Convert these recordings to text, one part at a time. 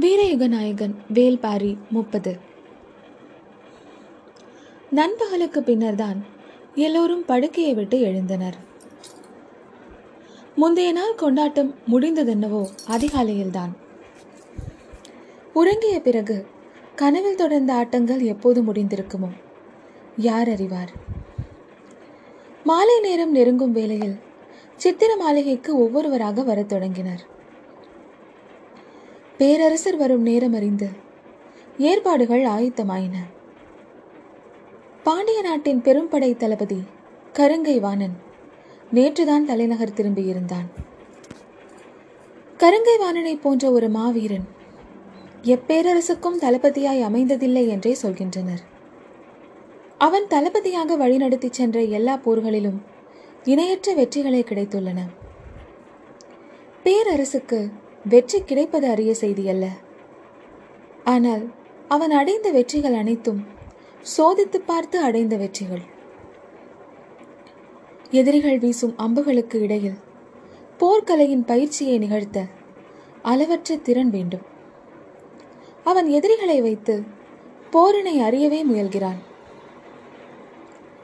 வீரயுக நாயகன் வேல்பாரி முப்பது. நண்பகலுக்கு பின்னர்தான் எல்லோரும் படுக்கையை விட்டு எழுந்தனர். முந்தைய நாள் கொண்டாட்டம் முடிந்ததென்னவோ அதிகாலையில்தான். உறங்கிய பிறகு கனவில் தொடர்ந்த ஆட்டங்கள் எப்போது முடிந்திருக்குமோ யார் அறிவார்? மாலை நேரம் நெருங்கும் வேளையில் சித்திர மாளிகைக்கு ஒவ்வொருவராக வரத் தொடங்கினர். பேரரசர் வரும் நேரம் அறிந்து ஏற்பாடுகள் ஆயத்தமாயின. பாண்டிய நாட்டின் பெரும்படை தளபதி கருங்கை வாணன் நேற்றுதான் தலைநகர் திரும்பியிருந்தான். கருங்கை வாணனை போன்ற ஒரு மாவீரன் எப்பேரரசுக்கும் தளபதியாய் அமைந்ததில்லை என்றே சொல்கின்றனர். அவன் தளபதியாக வழிநடத்தி சென்ற எல்லா போர்களிலும் இணையற்ற வெற்றிகளே கிடைத்துள்ளன. பேரரசுக்கு வெற்றி கிடைப்பது அரிய செய்தி அல்ல. ஆனால் அவன் அடைந்த வெற்றிகள் அனைத்தும் சோதித்து பார்த்து அடைந்த வெற்றிகள். எதிரிகள் வீசும் அம்புகளுக்கு இடையில் போர்க்கலையின் பயிற்சியை நிகழ்த்த அளவற்ற திறன் வேண்டும். அவன் எதிரிகளை வைத்து போரினை அறியவே முயல்கிறான்.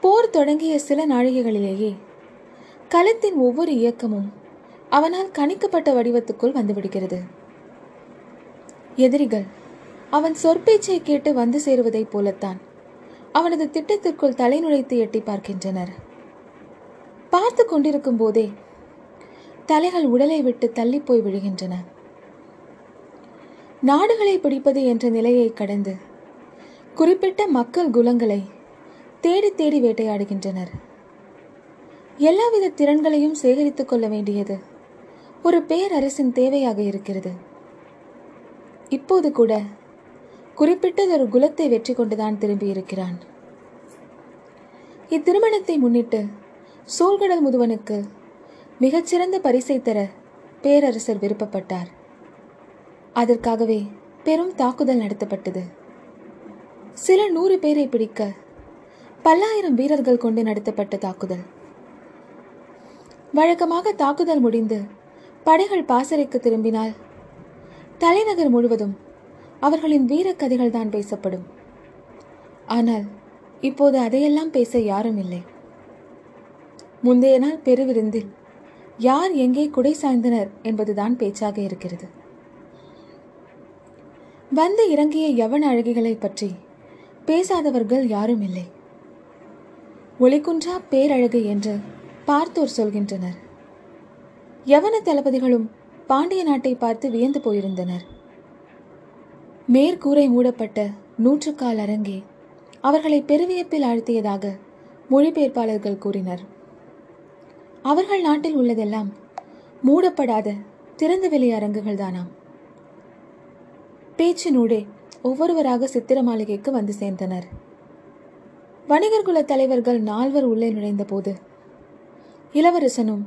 போர் தொடங்கிய சில நாழிகைகளிலேயே களத்தின் ஒவ்வொரு இயக்கமும் அவனால் கணிக்கப்பட்ட வடிவத்துக்குள் வந்துவிடுகிறது எதிரிகள் அவன் சொற்பேச்சை கேட்டு வந்து சேருவதைப் போலத்தான் அவனது திட்டத்திற்குள் தலை நுழைத்து எட்டி பார்க்கின்றனர். பார்த்து கொண்டிருக்கும் போதே தலைகள் உடலை விட்டு தள்ளி போய் விழுகின்றன. நாடுகளை பிடிப்பது என்ற நிலையை கடந்து குறிப்பிட்ட மக்கள் குலங்களை தேடி தேடி வேட்டையாடுகின்றனர். எல்லாவித திறன்களையும் சேகரித்துக் கொள்ள வேண்டியது ஒரு பேரரசின் தேவையாக இருக்கிறது. இப்போது கூட குறிப்பிட்டதொரு குலத்தை வெற்றி கொண்டுதான் திரும்பியிருக்கிறான் இத்திருமணத்தை முன்னிட்டு சூழ்கடல் முதுவனுக்கு மிகச்சிறந்த பரிசை தர பேரரசர் விருப்பப்பட்டார். அதற்காகவே பெரும் தாக்குதல் நடத்தப்பட்டது. சில நூறு பேரை பிடிக்க பல்லாயிரம் வீரர்கள் கொண்டு நடத்தப்பட்ட தாக்குதல். வழக்கமாக தாக்குதல் முடிந்து படைகள் பாசறைக்கு திரும்பினால் தலைநகர் முழுவதும் அவர்களின் வீரக்கதைகள் தான் பேசப்படும். ஆனால் இப்போது அதையெல்லாம் பேச யாரும் இல்லை. முந்தைய நாள் பெருவிருந்தில் யார் எங்கே குடை சாய்ந்தனர் என்பதுதான் பேச்சாக இருக்கிறது. வந்து இறங்கிய யவன அழகிகளை பற்றி பேசாதவர்கள் யாரும் இல்லை. ஒளிக்குன்றா பேரழகு என்று பார்த்தோர் சொல்கின்றனர். யவன தளபதிகளும் பாண்டிய நாட்டை பார்த்து வியந்து போயிருந்தனர். மேற்கூரை மூடப்பட்ட நூற்றுக்கால் அரங்கே அவர்களை பெருவியப்பில் ஆழ்த்தியதாக மொழிபெயர்ப்பாளர்கள் கூறினர். அவர்கள் நாட்டில் உள்ளதெல்லாம் மூடப்படாத திறந்த வெளி அரங்குகள் தானாம் பேச்சினூடே ஒவ்வொருவராக சித்திர மாளிகைக்கு வந்து சேர்ந்தனர். வணிகர் குல தலைவர்கள் நால்வர் உள்ளே நுழைந்த போது இளவரசனும்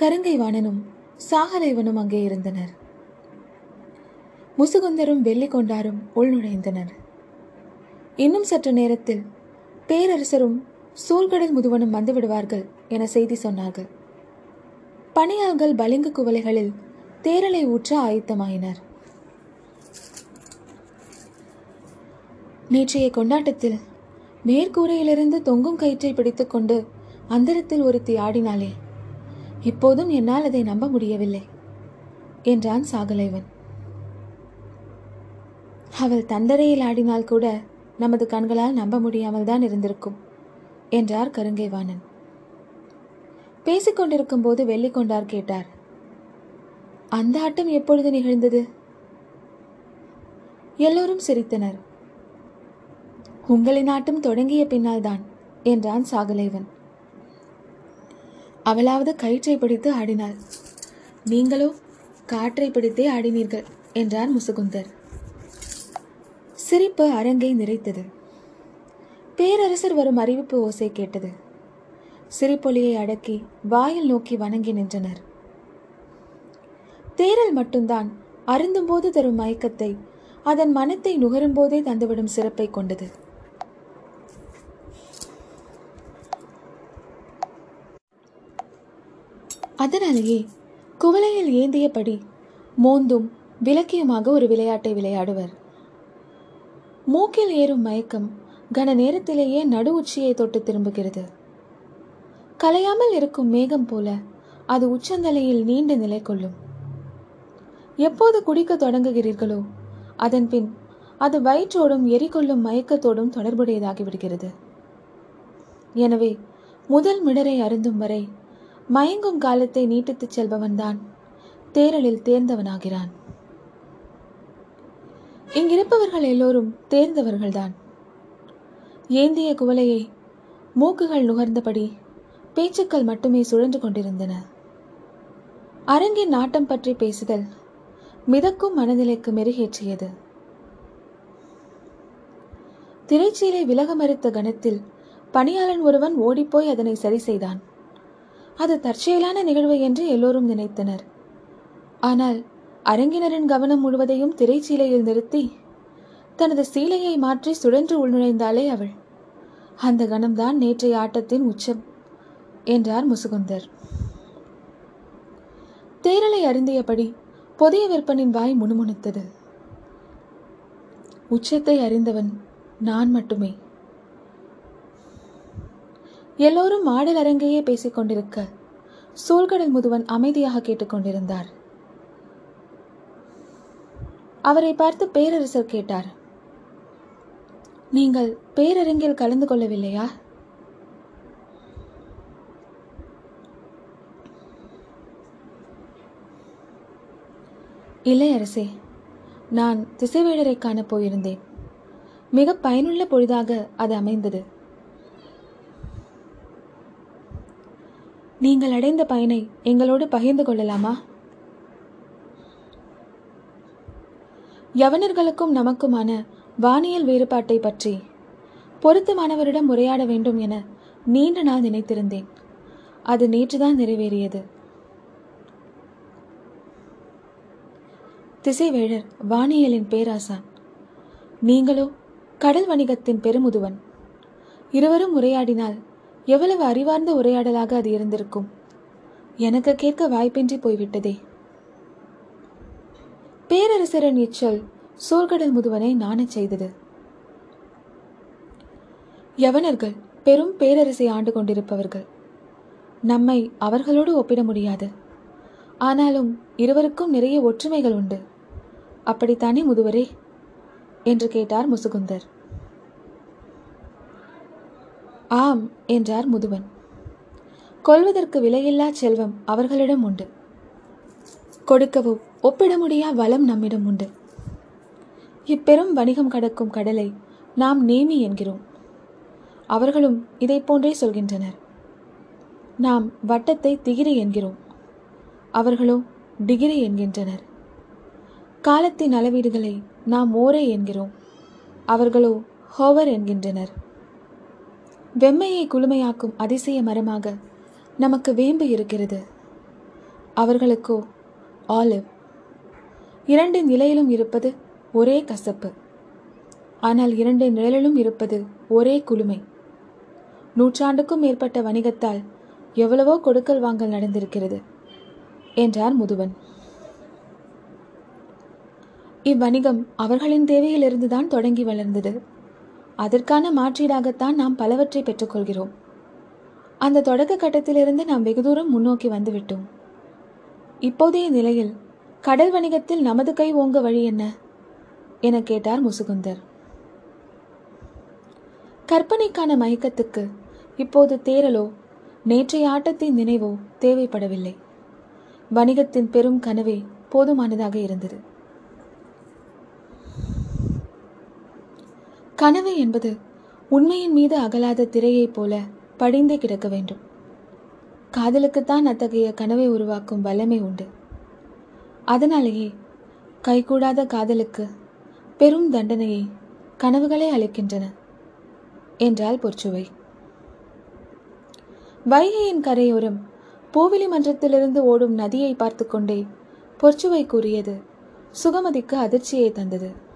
கருங்கை வாணனும் சாகலைவனும் அங்கே இருந்தனர். முசுகுந்தரும் வெள்ளி கொண்டாரும் இன்னும் சற்று நேரத்தில் பேரரசரும் சூழ்கடல் முதுவனும் வந்துவிடுவார்கள் என செய்தி சொன்னார்கள். பணியாள்கள் பளிங்கு குவளைகளில் தேரலை ஊற்ற ஆயத்தமாயினர். நேற்றைய கொண்டாட்டத்தில் மேற்கூரையிலிருந்து தொங்கும் கயிற்றை பிடித்துக்கொண்டு அந்தரத்தில் ஒருத்தி ஆடினாளே. இப்போதும் என்னால் அதை நம்ப முடியவில்லை என்றான் சாகலைவன். அவள் தந்தரையில் ஆடினால் கூட நமது கண்களால் நம்ப முடியாமல் தான் இருந்திருக்கும் என்றார் கருங்கைவாணன். பேசிக்கொண்டிருக்கும் போது வெள்ளிக்கொண்டார் கேட்டார் அந்த ஆட்டம் எப்பொழுது நிகழ்ந்தது? எல்லோரும் சிரித்தனர். உங்களின் ஆட்டம் தொடங்கிய பின்னால் தான் என்றான் சாகலைவன். அவளாவது கயிற்றை பிடித்து ஆடினாள். நீங்களோ காற்றை பிடித்தே ஆடினீர்கள் என்றார் முசுகுந்தர். சிரிப்பு அரங்கை நிறைத்தது. பேரரசர் வரும் அறிவிப்பு ஓசை கேட்டது. சிரிப்பொலியை அடக்கி வாயில் நோக்கி வணங்கி நின்றனர். தேரல் மட்டும்தான் அருந்தும்போது தரும் மயக்கத்தை அதன் மனத்தை நுகரும்போதே தந்துவிடும் சிறப்பை கொண்டது. அதனாலேயே குவளையில் ஏந்தியபடி மோந்தும் விலக்கியமாக ஒரு விளையாட்டை விளையாடுவர். மூக்கில் ஏறும் மயக்கம் கன நேரத்திலேயே நடு உச்சியை தொட்டு திரும்புகிறது. கலையாமல் இருக்கும் மேகம் போல அது உச்சந்தலையில் நீண்டு நிலை கொள்ளும் எப்போது குடிக்க தொடங்குகிறீர்களோ அதன்பின் அது வயிற்றோடும் எரிகொள்ளும் மயக்கத்தோடும் தொடர்புடையதாகிவிடுகிறது எனவே முதல் மிடரை அருந்தும் வரை மயங்கும் காலத்தை நீட்டித்துச் செல்பவன்தான். தேரலில் தேர்ந்தவனாகிறான். இங்கிருப்பவர்கள் எல்லோரும் தேர்ந்தவர்கள்தான். ஏந்திய குவலையை மூக்குகள் நுகர்ந்தபடி பேச்சுக்கள் மட்டுமே சுழன்று கொண்டிருந்தன. அரங்கின் நாட்டம் பற்றி பேசுதல் மிதக்கும் மனநிலைக்கு மெருகேற்றியது. திரைச்சீலை விலக மறுத்த கணத்தில் பணியாளன் ஒருவன் ஓடிப்போய் அதனை சரி செய்தான். அது தற்செயலான நிகழ்வு என்று எல்லோரும் நினைத்தனர். ஆனால் அரங்கினரின் கவனம் முழுவதையும் திரைச்சீலையில் நிறுத்தி தனது சீலையை மாற்றி சுழன்று உள்நுழைந்தாளே அவள். அந்த கணம்தான் நேற்றைய ஆட்டத்தின் உச்சம் என்றார் முசுகுந்தர். தேரலை அறிந்தியபடி புதிய விற்பனின் வாய் முணுமுணுத்தது. உச்சத்தை அறிந்தவன் நான் மட்டுமே. எல்லோரும் மாடல் அரங்கையே பேசிக் கொண்டிருக்க சூழ்கடல் முதுவன் அமைதியாக கேட்டுக்கொண்டிருந்தார் அவரை பார்த்து பேரரசர் கேட்டார் நீங்கள் பேரரங்கில் கலந்து கொள்ளவில்லையா? இல்லை அரசே நான் திசைவேடரை காண போயிருந்தேன். மிக பயனுள்ள பொழுதாக அது அமைந்தது. நீங்கள் அடைந்த பயனை எங்களோடு பகிர்ந்து கொள்ளலாமா? யவனர்களுக்கும் நமக்குமான வானியல் வேறுபாட்டை பற்றி பொருத்தமானவரிடம் உரையாட வேண்டும் என நீண்ட நாள் நினைத்திருந்தேன். அது நேற்றுதான் நிறைவேறியது. திசைவேழர் வானியலின் பேராசான். நீங்களோ கடல் வணிகத்தின் பெருமுதுவன். இருவரும் உரையாடினால் எவ்வளவு அறிவார்ந்த உரையாடலாக அது இருந்திருக்கும்? எனக்கு கேட்க வாய்ப்பின்றி போய்விட்டதே. பேரரசரின் இச்சொல் சோர்கடல் முதுவனை நாணச் செய்தது. யவனர்கள் பெரும் பேரரசை ஆண்டு கொண்டிருப்பவர்கள். நம்மை அவர்களோடு ஒப்பிட முடியாது. ஆனாலும் இருவருக்கும் நிறைய ஒற்றுமைகள் உண்டு. அப்படித்தானே முதுவரே? என்று கேட்டார் முசுகுந்தர். ஆம் என்றார் முதுவன். கொல்வதற்கு விலையில்லா செல்வம் அவர்களிடம் உண்டு. கொடுக்கவோ ஒப்பிட முடியா வளம் நம்மிடம் உண்டு. இப்பெரும் வணிகம் கடக்கும் கடலை நாம் நேமி என்கிறோம். அவர்களும் இதை போன்றே சொல்கின்றனர். நாம் வட்டத்தை திகிரி என்கிறோம். அவர்களோ டிகிரி என்கின்றனர். காலத்தின் அளவீடுகளை நாம் ஓரே என்கிறோம். அவர்களோ ஹோவர் என்கின்றனர். வெம்மையை குளுமையாக்கும் அதிசய மரமாக நமக்கு வேம்பு இருக்கிறது. அவர்களுக்கோ ஆலிவ். இரண்டின் நிலையிலும் இருப்பது ஒரே கசப்பு. ஆனால் இரண்டின் நிழலிலும் இருப்பது ஒரே குளுமை. நூற்றாண்டுக்கும் மேற்பட்ட வணிகத்தால் எவ்வளவோ கொடுக்கல் வாங்கல் நடந்திருக்கிறது என்றார் முதுவன். இவ்வணிகம் அவர்களின் தேவையிலிருந்துதான் தொடங்கி வளர்ந்தது. அதற்கான மாற்றீடாகத்தான் நாம் பலவற்றை பெற்றுக்கொள்கிறோம். அந்த தொடக்க கட்டத்திலிருந்து நாம் வெகு தூரம் முன்னோக்கி வந்துவிட்டோம். இப்போதைய நிலையில் கடல் வணிகத்தில் நமது கை ஓங்க வழி என்ன? என கேட்டார் முசுகுந்தர். கற்பனைக்கான மயக்கத்துக்கு இப்போது தேரலோ நேற்றைய ஆட்டத்தின் நினைவோ தேவைப்படவில்லை. வணிகத்தின் பெரும் கனவே போதுமானதாக இருந்தது. கனவு என்பது உண்மையின் மீது அகலாத திரையைப் போல படிந்தே கிடக்க வேண்டும். காதலுக்குத்தான் அத்தகைய கனவை உருவாக்கும் வல்லமை உண்டு. அதனாலேயே கைகூடாத காதலுக்கு பெரும் தண்டனையை கனவுகளே அளிக்கின்றன என்றால் பொற்சுவை. வைகையின் கரையோரம் பூவிலி மன்றத்திலிருந்து ஓடும் நதியை பார்த்து கொண்டே பொற்சுவை கூறியது சுகமதிக்கு அதிர்ச்சியை தந்தது.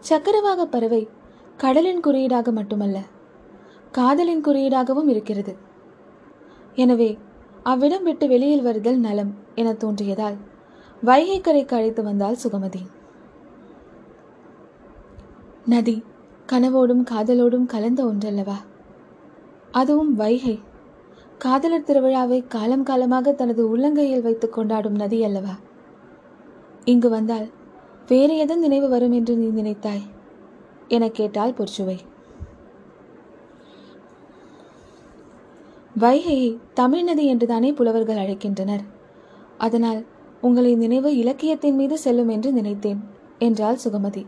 சக்கரவாக பறவை கடலின் குறியீடாக மட்டுமல்ல காதலின் குறியீடாகவும் இருக்கிறது. எனவே அவ்விடம் விட்டு வெளியில் வருதல் நலம் என தோன்றியதால் வைகை கரைக்கு அழைத்து வந்தால் சுகமதி. நதி கனவோடும் காதலோடும் கலந்த ஒன்றல்லவா? அதுவும் வைகை. காதலர் திருவிழாவை காலம் காலமாக தனது உள்ளங்கையில் வைத்துக் கொண்டாடும் நதி அல்லவா? இங்கு வந்தால் வேறு எதன் நினைவு வரும் என்று நீ நினைத்தாய்? என கேட்டாள் பொற்சுவை. வைகையை தமிழ் நதி என்றுதானே புலவர்கள் அழைக்கின்றனர். அதனால் உங்களின் நினைவு இலக்கியத்தின் மீது செல்லும் என்று நினைத்தேன் என்றாள் சுகமதி.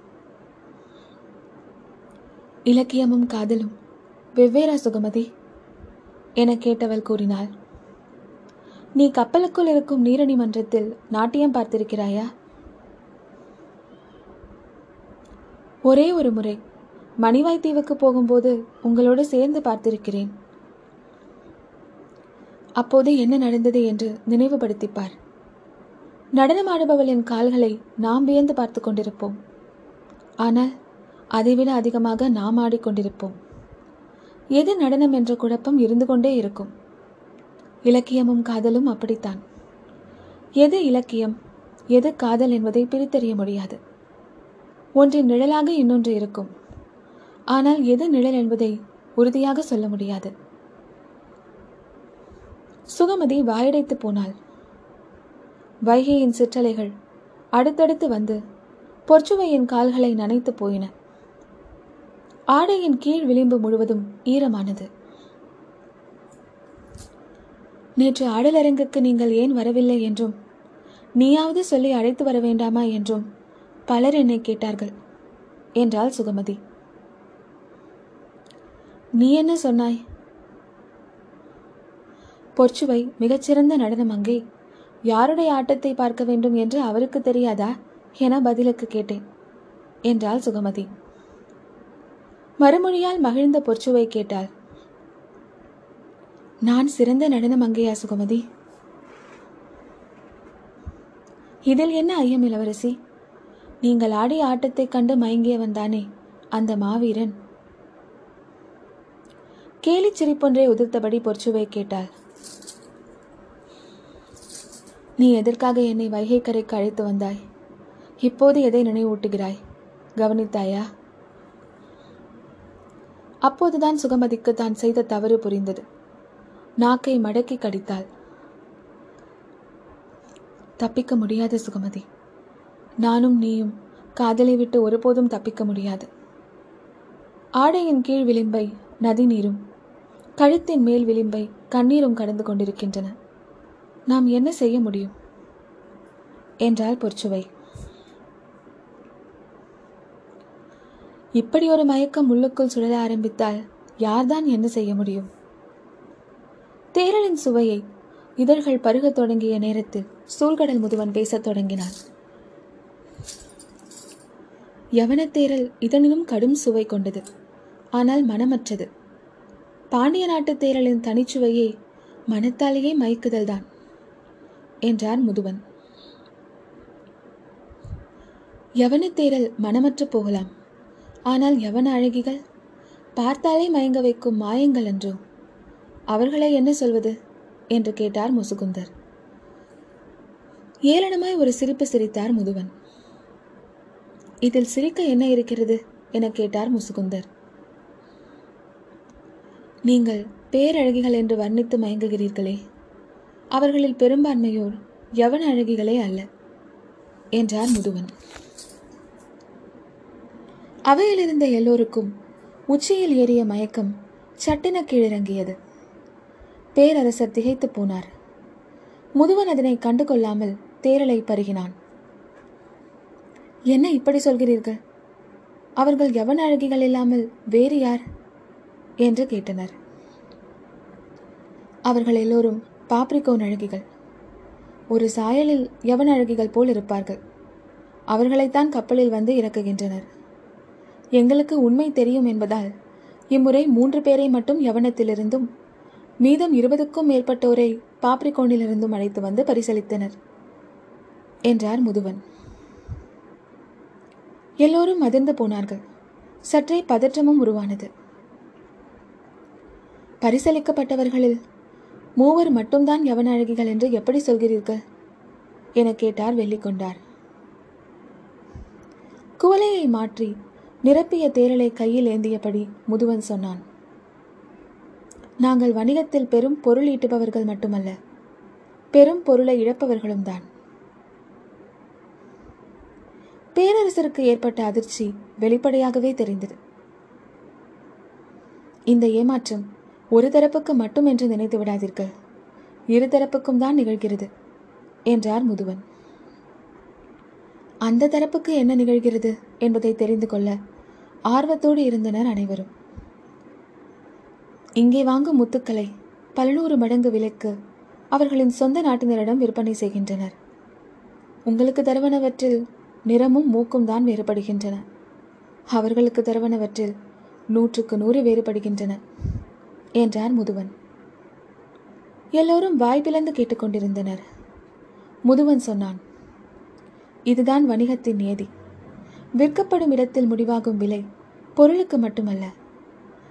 இலக்கியமும் காதலும் வெவ்வேறா சுகமதி என கேட்டவள் கூறினாள். நீ கப்பலுக்குள் இருக்கும் நீரணி மன்றத்தில் நாட்டியம் பார்த்திருக்கிறாயா? ஒரே ஒரு முறை மணிவாய்த்தீவுக்கு போகும்போது உங்களோடு சேர்ந்து பார்த்திருக்கிறேன். அப்போது என்ன நடந்தது என்று நினைவுபடுத்திப்பார். நடனமாடுபவளின் கால்களை நாம் வியந்து பார்த்து கொண்டிருப்போம். ஆனால் அதைவிட அதிகமாக நாம் ஆடிக்கொண்டிருப்போம் எது நடனம் என்ற குழப்பம் இருந்து கொண்டே இருக்கும். இலக்கியமும் காதலும் அப்படித்தான். எது இலக்கியம் எது காதல் என்பதை பிரித்தறிய முடியாது. ஒன்றின் நிழலாக இன்னொன்று இருக்கும். ஆனால் எது நிழல் என்பதை உறுதியாக சொல்ல முடியாது. சுகமதி வாயடைத்து போனாள். வைகையின் சிற்றலைகள் அடுத்தடுத்து வந்து பொற்சுவையின் கால்களை நனைத்து போயின. ஆடையின் கீழ் விளிம்பு முழுவதும் ஈரமானது. நேற்று ஆடலரங்குக்கு நீங்கள் ஏன் வரவில்லை என்றும் நீயாவது சொல்லி அழைத்து வர வேண்டாமா என்றும் பலர் என்னை கேட்டார்கள். என்றாள் சுகமதி. நீ என்ன சொன்னாய்? பொற்சுவை மிகச்சிறந்த நடன மங்கை யாருடைய ஆட்டத்தை பார்க்க வேண்டும் என்று அவருக்கு தெரியாதா? என பதிலுக்கு கேட்டேன் என்றாள் சுகமதி. மறுமொழியால் மகிழ்ந்த பொற்சுவை கேட்டாள். நான் சிறந்த நடனம் மங்கையா சுகமதி? இதில் என்ன ஐயம் இளவரசி? நீங்கள் ஆடிய ஆட்டத்தைக் கண்டு மயங்கியவன் தானே? அந்த மாவீரன். கேலிச் சிரிப்பொன்றை உதிர்த்தபடி பொற்சுவை கேட்டாள். நீ எதற்காக என்னை வைகை கரைக்கு அழைத்து வந்தாய்? இப்போது எதை நினைவூட்டுகிறாய்? கவனித்தாயா? அப்போதுதான் சுகமதிக்கு தான் செய்த தவறு புரிந்தது. நாக்கை மடக்கி கடித்தாள். தப்பிக்க முடியாத சுகமதி. நானும் நீயும் காதலை விட்டு ஒருபோதும் தப்பிக்க முடியாது. ஆடையின் கீழ் விளிம்பை நதிநீரும் கழுத்தின் மேல் விளிம்பை கண்ணீரும் கடந்து கொண்டிருக்கின்றன. நாம் என்ன செய்ய முடியும்? என்றாள் பொற்சுவை. இப்படி ஒரு மயக்கம் உள்ளுக்குள் சுழல ஆரம்பித்தால் யார்தான் என்ன செய்ய முடியும்? தேரலின் சுவையை இதழ்கள் பருகத் தொடங்கிய நேரத்தில் சூழ்கடல் முதுவன் பேசத் தொடங்கினான். யவனத்தேரல் இதனினும் கடும் சுவை கொண்டது. ஆனால் மனமற்றது. பாண்டிய நாட்டு தேரலின் தனிச்சுவையே மனத்தாலேயே மயக்குதல்தான் என்றார் முதுவன். யவனத்தேரல் மனமற்று போகலாம். ஆனால் யவன அழகிகள் பார்த்தாலே மயங்க வைக்கும் மாயங்கள் என்றோ அவர்களை என்ன சொல்வது? என்று கேட்டார் முசுகுந்தர். ஏளனமாய் ஒரு சிரிப்பு சிரித்தார் முதுவன். இதில் சிரிக்க என்ன இருக்கிறது? என கேட்டார் முசுகுந்தர். நீங்கள் பேரழகிகள் என்று வர்ணித்து மயங்குகிறீர்களே. அவர்களில் பெரும்பான்மையோர் யவன அழகிகளே அல்ல என்றார் முதுவன். அவையிலிருந்த எல்லோருக்கும் உச்சியில் ஏறிய மயக்கம் சட்டின கீழிறங்கியது. பேரரசர் திகைத்து போனார். முதுவன் அதனை கண்டு கொள்ளாமல் தேரலை பருகினான். என்ன இப்படி சொல்கிறீர்கள்? அவர்கள் யவன அழகிகள் இல்லாமல் வேறு யார்? என்று கேட்டனர். அவர்கள் எல்லோரும் பாப்ரிகோன் அழகிகள். ஒரு சாயலில் யவன அழகிகள் போல் இருப்பார்கள். அவர்களைத்தான் கப்பலில் வந்து இறக்குகின்றனர். எங்களுக்கு உண்மை தெரியும் என்பதால் இம்முறை மூன்று பேரை மட்டும் யவனத்திலிருந்தும் மீதம் இருபதுக்கும் மேற்பட்டோரை பாப்ரிகோனிலிருந்தும் அழைத்து வந்து பரிசளித்தனர் என்றார் முதுவன். எல்லோரும் அதிர்ந்து போனார்கள். சற்றே பதற்றமும் உருவானது. பரிசளிக்கப்பட்டவர்களில் மூவர் மட்டும்தான் யவன அழகிகள் என்று எப்படி சொல்கிறீர்கள்? என கேட்டார் வெள்ளிக்கொண்டார். குவலையை மாற்றி நிரப்பிய தேரலை கையில் ஏந்தியபடி முதுவன் சொன்னான் நாங்கள் வணிகத்தில் பெரும் பொருள் ஈட்டுபவர்கள் மட்டுமல்ல பெரும் பொருளை இழப்பவர்களும் தான் பேரரசருக்கு ஏற்பட்ட அதிர்ச்சி வெளிப்படையாகவே தெரிந்தது. இந்த ஏமாற்றம் ஒரு தரப்புக்கு மட்டும் என்று நினைத்து விடாதீர்கள். இரு தரப்புக்கும் தான் நிகழ்கிறது என்றார் முதுவன். அந்த தரப்புக்கு என்ன நிகழ்கிறது என்பதை தெரிந்து கொள்ள ஆர்வத்தோடு இருந்தனர் அனைவரும். இங்கே வாங்கும் முத்துக்களை பல்நூறு மடங்கு விலைக்கு அவர்களின் சொந்த நாட்டினரிடம் விற்பனை செய்கின்றனர். உங்களுக்கு தருவனவற்றில் நிறமும் மூக்கும் தான் வேறுபடுகின்றன. அவர்களுக்கு தருவனவற்றில் நூற்றுக்கு நூறு வேறுபடுகின்றன என்றார் முதுவன். எல்லோரும் வாய்ப்பிழந்து கேட்டுக்கொண்டிருந்தனர். முதுவன் சொன்னான் இதுதான் வணிகத்தின் நியதி. விற்கப்படும் இடத்தில் முடிவாகும் விலை பொருளுக்கு மட்டுமல்ல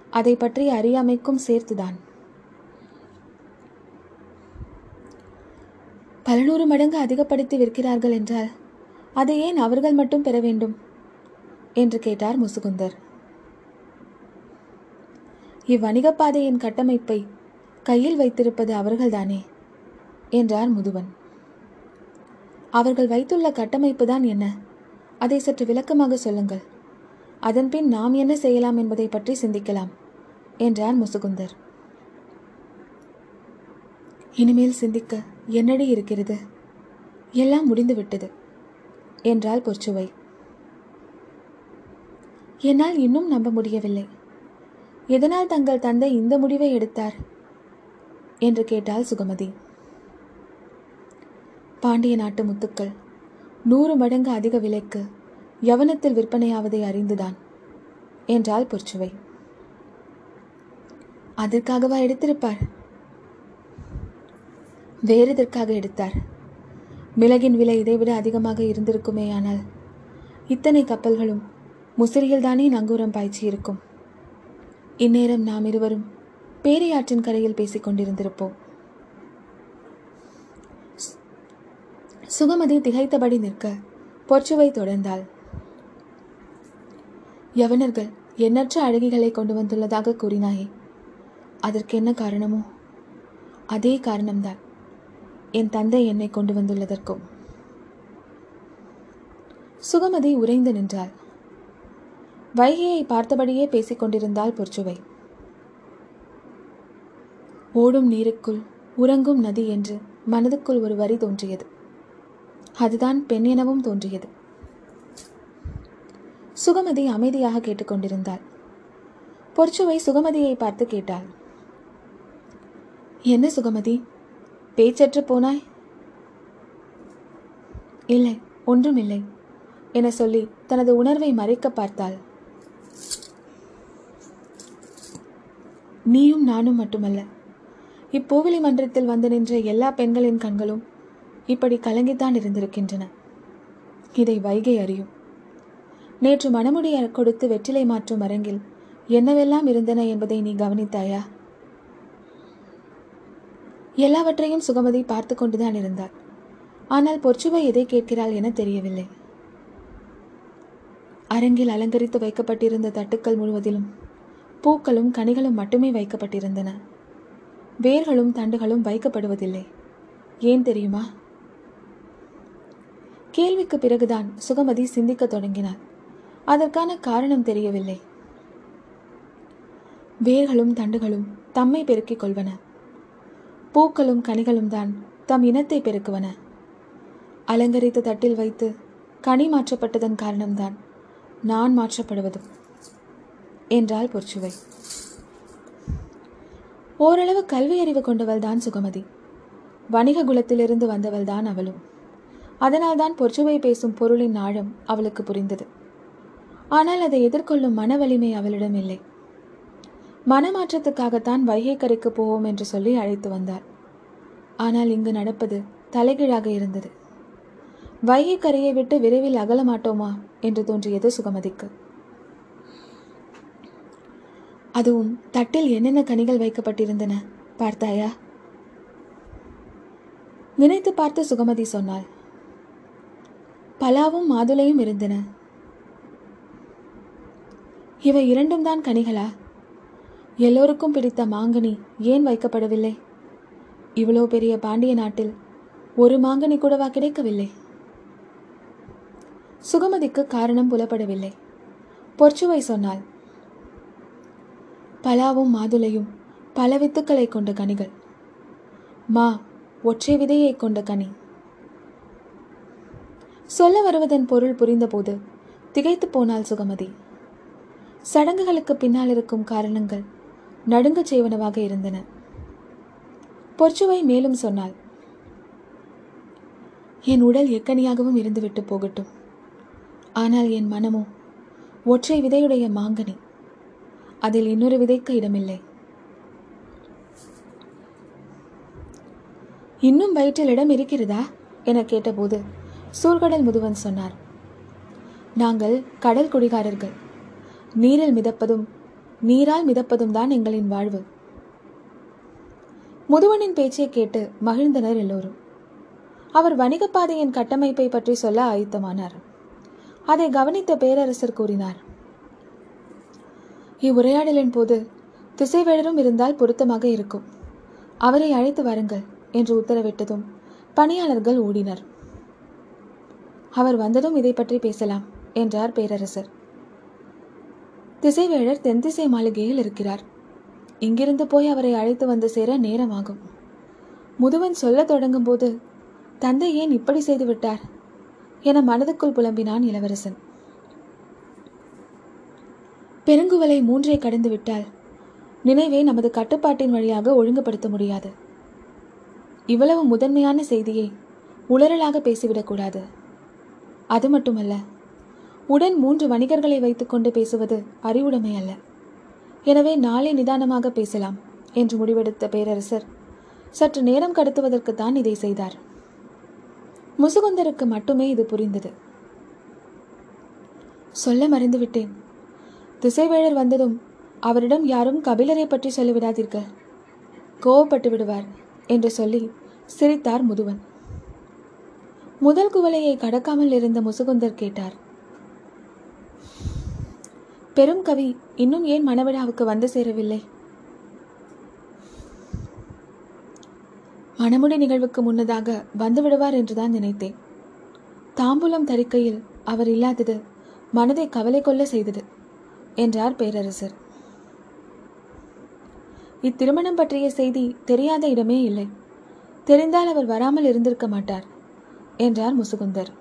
அதை பற்றிய அறியாமைக்கும் சேர்த்துதான். பல நூறு மடங்கு அதிகப்படுத்தி விற்கிறார்கள் என்றால் அதை ஏன் அவர்கள் மட்டும் பெற வேண்டும்? என்று கேட்டார் முசுகுந்தர். இவ்வணிகப்பாதையின் கட்டமைப்பை கையில் வைத்திருப்பது அவர்கள்தானே? என்றார் முதுவன். அவர்கள் வைத்துள்ள கட்டமைப்பு தான் என்ன? அதை சற்று விளக்கமாக சொல்லுங்கள். அதன்பின் நாம் என்ன செய்யலாம் என்பதை பற்றி சிந்திக்கலாம் என்றார் முசுகுந்தர். இனிமேல் சிந்திக்க என்னடி இருக்கிறது? எல்லாம் முடிந்துவிட்டது. என்றாள் பொற்சுவை. என்னால் இன்னும் நம்ப முடியவில்லை. எதனால் தங்கள் தந்தை இந்த முடிவை எடுத்தார்? என்று கேட்டாள் சுகமதி. பாண்டிய நாட்டு முத்துக்கள் நூறு மடங்கு அதிக விலைக்கு யவனத்தில் விற்பனையாவதை அறிந்துதான் என்றாள் பொற்சுவை. அதற்காகவா எடுத்திருப்பார்? வேறு எதற்காக எடுத்தார்? மிளகின் விலை இதைவிட அதிகமாக இருந்திருக்குமேயானால் இத்தனை கப்பல்களும் முசிறியில்தானே நங்கூரம் பாய்ச்சி இருக்கும் இந்நேரம் நாம் இருவரும் பேரையாற்றின் கரையில் பேசிக் கொண்டிருந்திருப்போம். சுகமதி திகைத்தபடி நிற்க பொற்றுவை தொடர்ந்தாள். யவனர்கள் எண்ணற்ற அழகிகளை கொண்டு வந்துள்ளதாக கூறினாயே அதற்கு என்ன காரணமோ? அதே காரணம்தான். என் தந்தை என்னை கொண்டு வந்துள்ளதற்கும். சுகமதி உறைந்து நின்றாள். வைகையை பார்த்தபடியே பேசிக் கொண்டிருந்தாள் பொற்சுவை. ஓடும் நீருக்குள் உறங்கும் நதி என்று மனதுக்குள் ஒரு வரி தோன்றியது. அதுதான் பெண் எனவும் தோன்றியது. சுகமதி அமைதியாக கேட்டுக்கொண்டிருந்தாள் பொற்சுவை சுகமதியை பார்த்து கேட்டாள். என்ன சுகமதி? பேச்சற்று போனாய்? இல்லை ஒன்றுமில்லை என சொல்லி தனது உணர்வை மறைக்க பார்த்தாள். நீயும் நானும் மட்டுமல்ல. இப்போவிலி மன்றத்தில் வந்து நின்ற எல்லா பெண்களின் கண்களும் இப்படி கலங்கித்தான் இருந்திருக்கின்றன. இதை வைகை அறியும். நேற்று மணமுடி கொடுத்து வெற்றிலை மாற்றும் அரங்கில் என்னவெல்லாம் இருந்தன என்பதை நீ கவனித்தாயா? எல்லாவற்றையும் சுகமதி பார்த்து கொண்டுதான் இருந்தாள். ஆனால் பொற்சுவை எதை கேட்கிறாள் என தெரியவில்லை. அரங்கில் அலங்கரித்து வைக்கப்பட்டிருந்த தட்டுக்கள் முழுவதிலும் பூக்களும் கனிகளும் மட்டுமே வைக்கப்பட்டிருந்தன. வேர்களும் தண்டுகளும் வைக்கப்படுவதில்லை. ஏன் தெரியுமா? கேள்விக்கு பிறகுதான் சுகமதி சிந்திக்க தொடங்கினாள். அதற்கான காரணம் தெரியவில்லை. வேர்களும் தண்டுகளும் தம்மை பெருக்கிக் கொள்வன. பூக்களும் கனிகளும் தான் தம் இனத்தை பெருக்குவன. அலங்கரித்த தட்டில் வைத்து கனி மாற்றப்பட்டதன் காரணம்தான் நான் மாற்றப்படுவதும். என்றாள் பொற்சுவை. ஓரளவு கல்வி அறிவு கொண்டவள் தான் சுகமதி. வணிக குலத்திலிருந்து வந்தவள் தான் அவளும். அதனால்தான் பொற்சுவை பேசும் பொருளின் ஆழம் அவளுக்கு புரிந்தது. ஆனால் அதை எதிர்கொள்ளும் மன வலிமை அவளிடம் இல்லை. மனமாற்றத்துக்காகத்தான் வைகை கரைக்கு போவோம் என்று சொல்லி அழைத்து வந்தார். ஆனால் இங்கு நடப்பது தலைகீழாக இருந்தது. வைகை கரையை விட்டு விரைவில் அகல மாட்டோமா என்று தோன்றியது சுகமதிக்கு. அதுவும் தட்டில் என்னென்ன கனிகள் வைக்கப்பட்டிருந்தன பார்த்தாயா? நினைத்து பார்த்து சுகமதி சொன்னாள். பலாவும் மாதுளையும் இருந்தன. இவை இரண்டும் தான் கனிகளா? எல்லோருக்கும் பிடித்த மாங்கனி ஏன் வைக்கப்படவில்லை? இவ்வளோ பெரிய பாண்டிய நாட்டில் ஒரு மாங்கனி கூடவா கிடைக்கவில்லை? சுகமதிக்கு காரணம் புலப்படவில்லை. பொற்சுவை சொன்னால் பலாவும் மாதுளையும் பல வித்துக்களை கொண்ட கனிகள். மா ஒற்றை விதையை கொண்ட கனி. சொல்ல வருவதன் பொருள் புரிந்தபோது திகைத்து போனாள் சுகமதி. சடங்குகளுக்கு பின்னால் இருக்கும் காரணங்கள் நடுங்கச் செய்வனவாக இருந்தன. பொற்சுவை மேலும் சொன்னாள் என் உடல் எக்கனியாகவும் இருந்துவிட்டு போகட்டும். ஆனால் என் மனமோ ஒற்றை விதையுடைய மாங்கனி. அதில் இன்னொரு விதைக்கு இடமில்லை. இன்னும் வயிற்றில் இடம் இருக்கிறதா? என கேட்டபோது சூழ்கடல் முதுவன் சொன்னார் நாங்கள் கடல் குடிகாரர்கள். நீரில் மிதப்பதும் நீரால் மிதப்பதும் தான் எங்களின் வாழ்வு. முதுவனின் பேச்சை கேட்டு மகிழ்ந்தனர் எல்லோரும். அவர் வணிகப்பாதையின் கட்டமைப்பை பற்றி சொல்ல ஆயத்தமானார். அதை கவனித்த பேரரசர் கூறினார் இவ்வுரையாடலின் போது திசைவேழரும் இருந்தால் பொருத்தமாக இருக்கும். அவரை அழைத்து வாருங்கள் என்று உத்தரவிட்டதும் பணியாளர்கள் ஓடினர். அவர் வந்ததும் இதை பற்றி பேசலாம் என்றார் பேரரசர். திசைவேழர் தென்திசை மாளிகையில் இருக்கிறார். இங்கிருந்து போய் அவரை அழைத்து வந்து சேர நேரமாகும். முதுவன் சொல்லத் தொடங்கும் போது தந்தை ஏன் இப்படி செய்து விட்டார்? என மனதுக்குள் புலம்பினான் இளவரசன். பெருங்குவலை மூன்றை கடந்து விட்டால் நினைவை நமது கட்டுப்பாட்டின் வழியாக ஒழுங்குபடுத்த முடியாது. இவ்வளவு முதன்மையான செய்தியை உளறலாக பேசிவிடக்கூடாது. அது மட்டுமல்ல உடன் மூன்று வணிகர்களை வைத்துக்கொண்டு பேசுவது அறிவுடைமை அல்ல. எனவே நாளை நிதானமாக பேசலாம் என்று முடிவெடுத்த பேரரசர் சற்று நேரம் கடத்துவதற்குத்தான் இதை செய்தார். முசுகுந்தருக்கு மட்டுமே இது புரிந்தது. சொல்ல மறந்துவிட்டேன். திசைவேழர் வந்ததும் அவரிடம் யாரும் கபிலரை பற்றி சொல்லிவிடாதீர்கள். கோவப்பட்டு விடுவார் என்று சொல்லி சிரித்தார் முதுவன். முதல் குவலையை கடக்காமல் இருந்த முசுகுந்தர் கேட்டார். பெரும் கவி இன்னும் ஏன் மணவிழாவுக்கு வந்து சேரவில்லை? மணமுடி நிகழ்வுக்கு முன்னதாக வந்து விடுவார் என்றுதான் நினைத்தேன். தாம்பூலம் தரிக்கையில் அவர் இல்லாதது மனதை கவலை கொள்ள செய்தது என்றார் பேரரசர். இத்திருமணம் பற்றிய செய்தி தெரியாத இடமே இல்லை. தெரிந்தால் அவர் வராமல் இருந்திருக்க மாட்டார் என்றார் முசுகுந்தர்.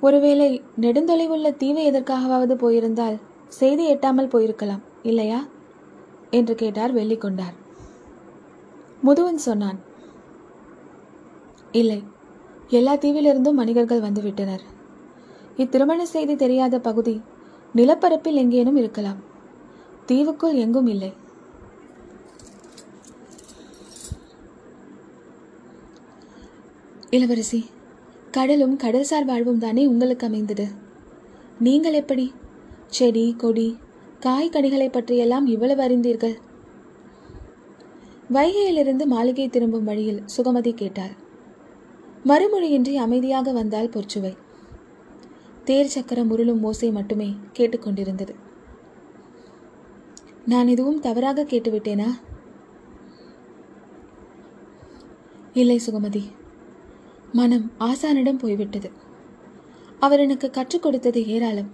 ஒருவேளை நெடுந்தொலைவுள்ள தீவு எதற்காகவாவது போயிருந்தால் செய்தி எட்டாமல் போயிருக்கலாம் இல்லையா? என்று கேட்டார் வெள்ளிக்கொண்டார். முதுவன் சொன்னான் இல்லை எல்லா தீவிலிருந்தும் மனிதர்கள் வந்துவிட்டனர். இத்திருமண செய்தி தெரியாத பகுதி நிலப்பரப்பில் எங்கேனும் இருக்கலாம். தீவுக்குள் எங்கும் இல்லை. இளவரசி கடலும் கடல்சார் வாழ்வும் தானே உங்களுக்கு அமைந்தது. நீங்கள் எப்படி? செடி கொடி காய் கனிகளை பற்றியெல்லாம் இவ்வளவு அறிந்தீர்கள். வைகையிலிருந்து மாளிகை திரும்பும் வழியில் சுகமதி கேட்டார் மறுமொழியின்றி அமைதியாக வந்தால் பொற்சுவை. தேர் சக்கரம் உருளும் ஓசை மட்டுமே கேட்டுக்கொண்டிருந்தது. நான் எதுவும் தவறாக கேட்டுவிட்டேனா? இல்லை சுகமதி. மனம் ஆசானிடம் போய்விட்டது. அவர் எனக்கு கற்றுக் கொடுத்தது ஏராளம்.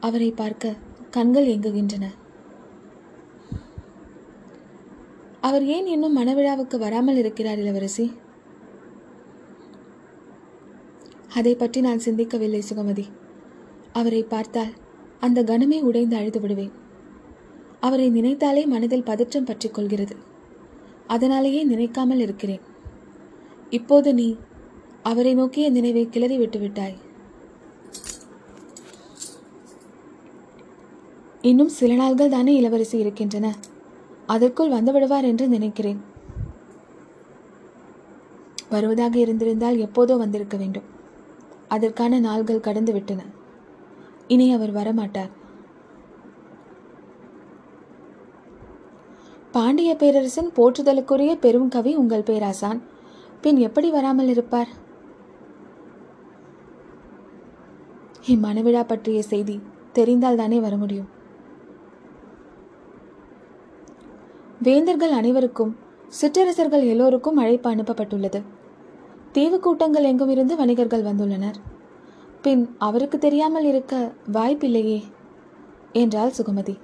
அவரை பார்க்க கண்கள் எங்குகின்றன அவர் ஏன் இன்னும் மனவிழாவுக்கு வராமல் இருக்கிறார் இளவரசி? அதை பற்றி நான் சிந்திக்கவில்லை சுகமதி. அவரை பார்த்தால் அந்த கணமே உடைந்து அழுது விடுவேன். அவரை நினைத்தாலே மனதில் பதற்றம் பற்றிக் கொள்கிறது. அதனாலேயே நினைக்காமல் இருக்கிறேன். இப்போது நீ அவரை நோக்கிய நினைவை கிளறி விட்டுவிட்டாய். இன்னும் சில நாள்கள் தானே இளவரசி இருக்கின்றன. அதற்குள் வந்து விடுவார் என்று நினைக்கிறேன். வருவதாக இருந்திருந்தால் எப்போதோ வந்திருக்க வேண்டும். அதற்கான நாள்கள் கடந்து விட்டன. இனி அவர் வரமாட்டார். பாண்டிய பேரரசன் போற்றுதலுக்குரிய பெரும் கவி உங்கள் பேராசான். பின் எப்படி வராமல் இருப்பார்? என் மனவிழா பற்றிய செய்தி தெரிந்தால் தானே வர முடியும். வேந்தர்கள் அனைவருக்கும் சிற்றரசர்கள் எல்லோருக்கும் அழைப்பு அனுப்பப்பட்டுள்ளது. தீவு கூட்டங்கள் எங்கும் இருந்து வணிகர்கள் வந்துள்ளனர்? பின் அவருக்கு தெரியாமல் இருக்க வாய்ப்பில்லையே என்றாள் சுகமதி.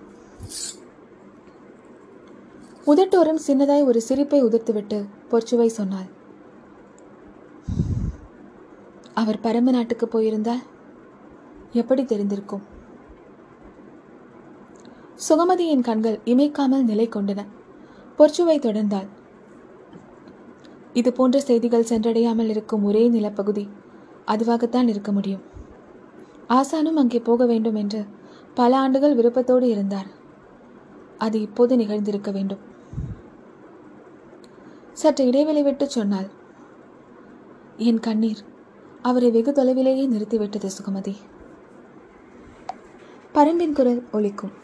உதட்டோரம் சின்னதாய் ஒரு சிரிப்பை உதிர்த்துவிட்டு பொற்சுவை சொன்னாள். அவர் பரம நாட்டுக்கு போயிருந்தால் எப்படி தெரிந்திருக்கும்? சுகமதியின் கண்கள் இமைக்காமல் நிலை கொண்டன. பொற்சுவை தொடர்ந்தாள். இது போன்ற செய்திகள் சென்றடையாமல் இருக்கும் ஒரே நிலப்பகுதி அதுவாகத்தான் இருக்க முடியும். ஆசானும் அங்கே போக வேண்டும் என்று பல ஆண்டுகள் விருப்பத்தோடு இருந்தார். அது இப்போது நிகழ்ந்திருக்க வேண்டும். சற்று இடைவெளி விட்டு சொன்னாள் என் கண்ணீர் அவரை வெகு தொலைவிலேயே நிறுத்திவிட்டது சுகமதி. பரம்பின் குரல் ஒலிக்கும்.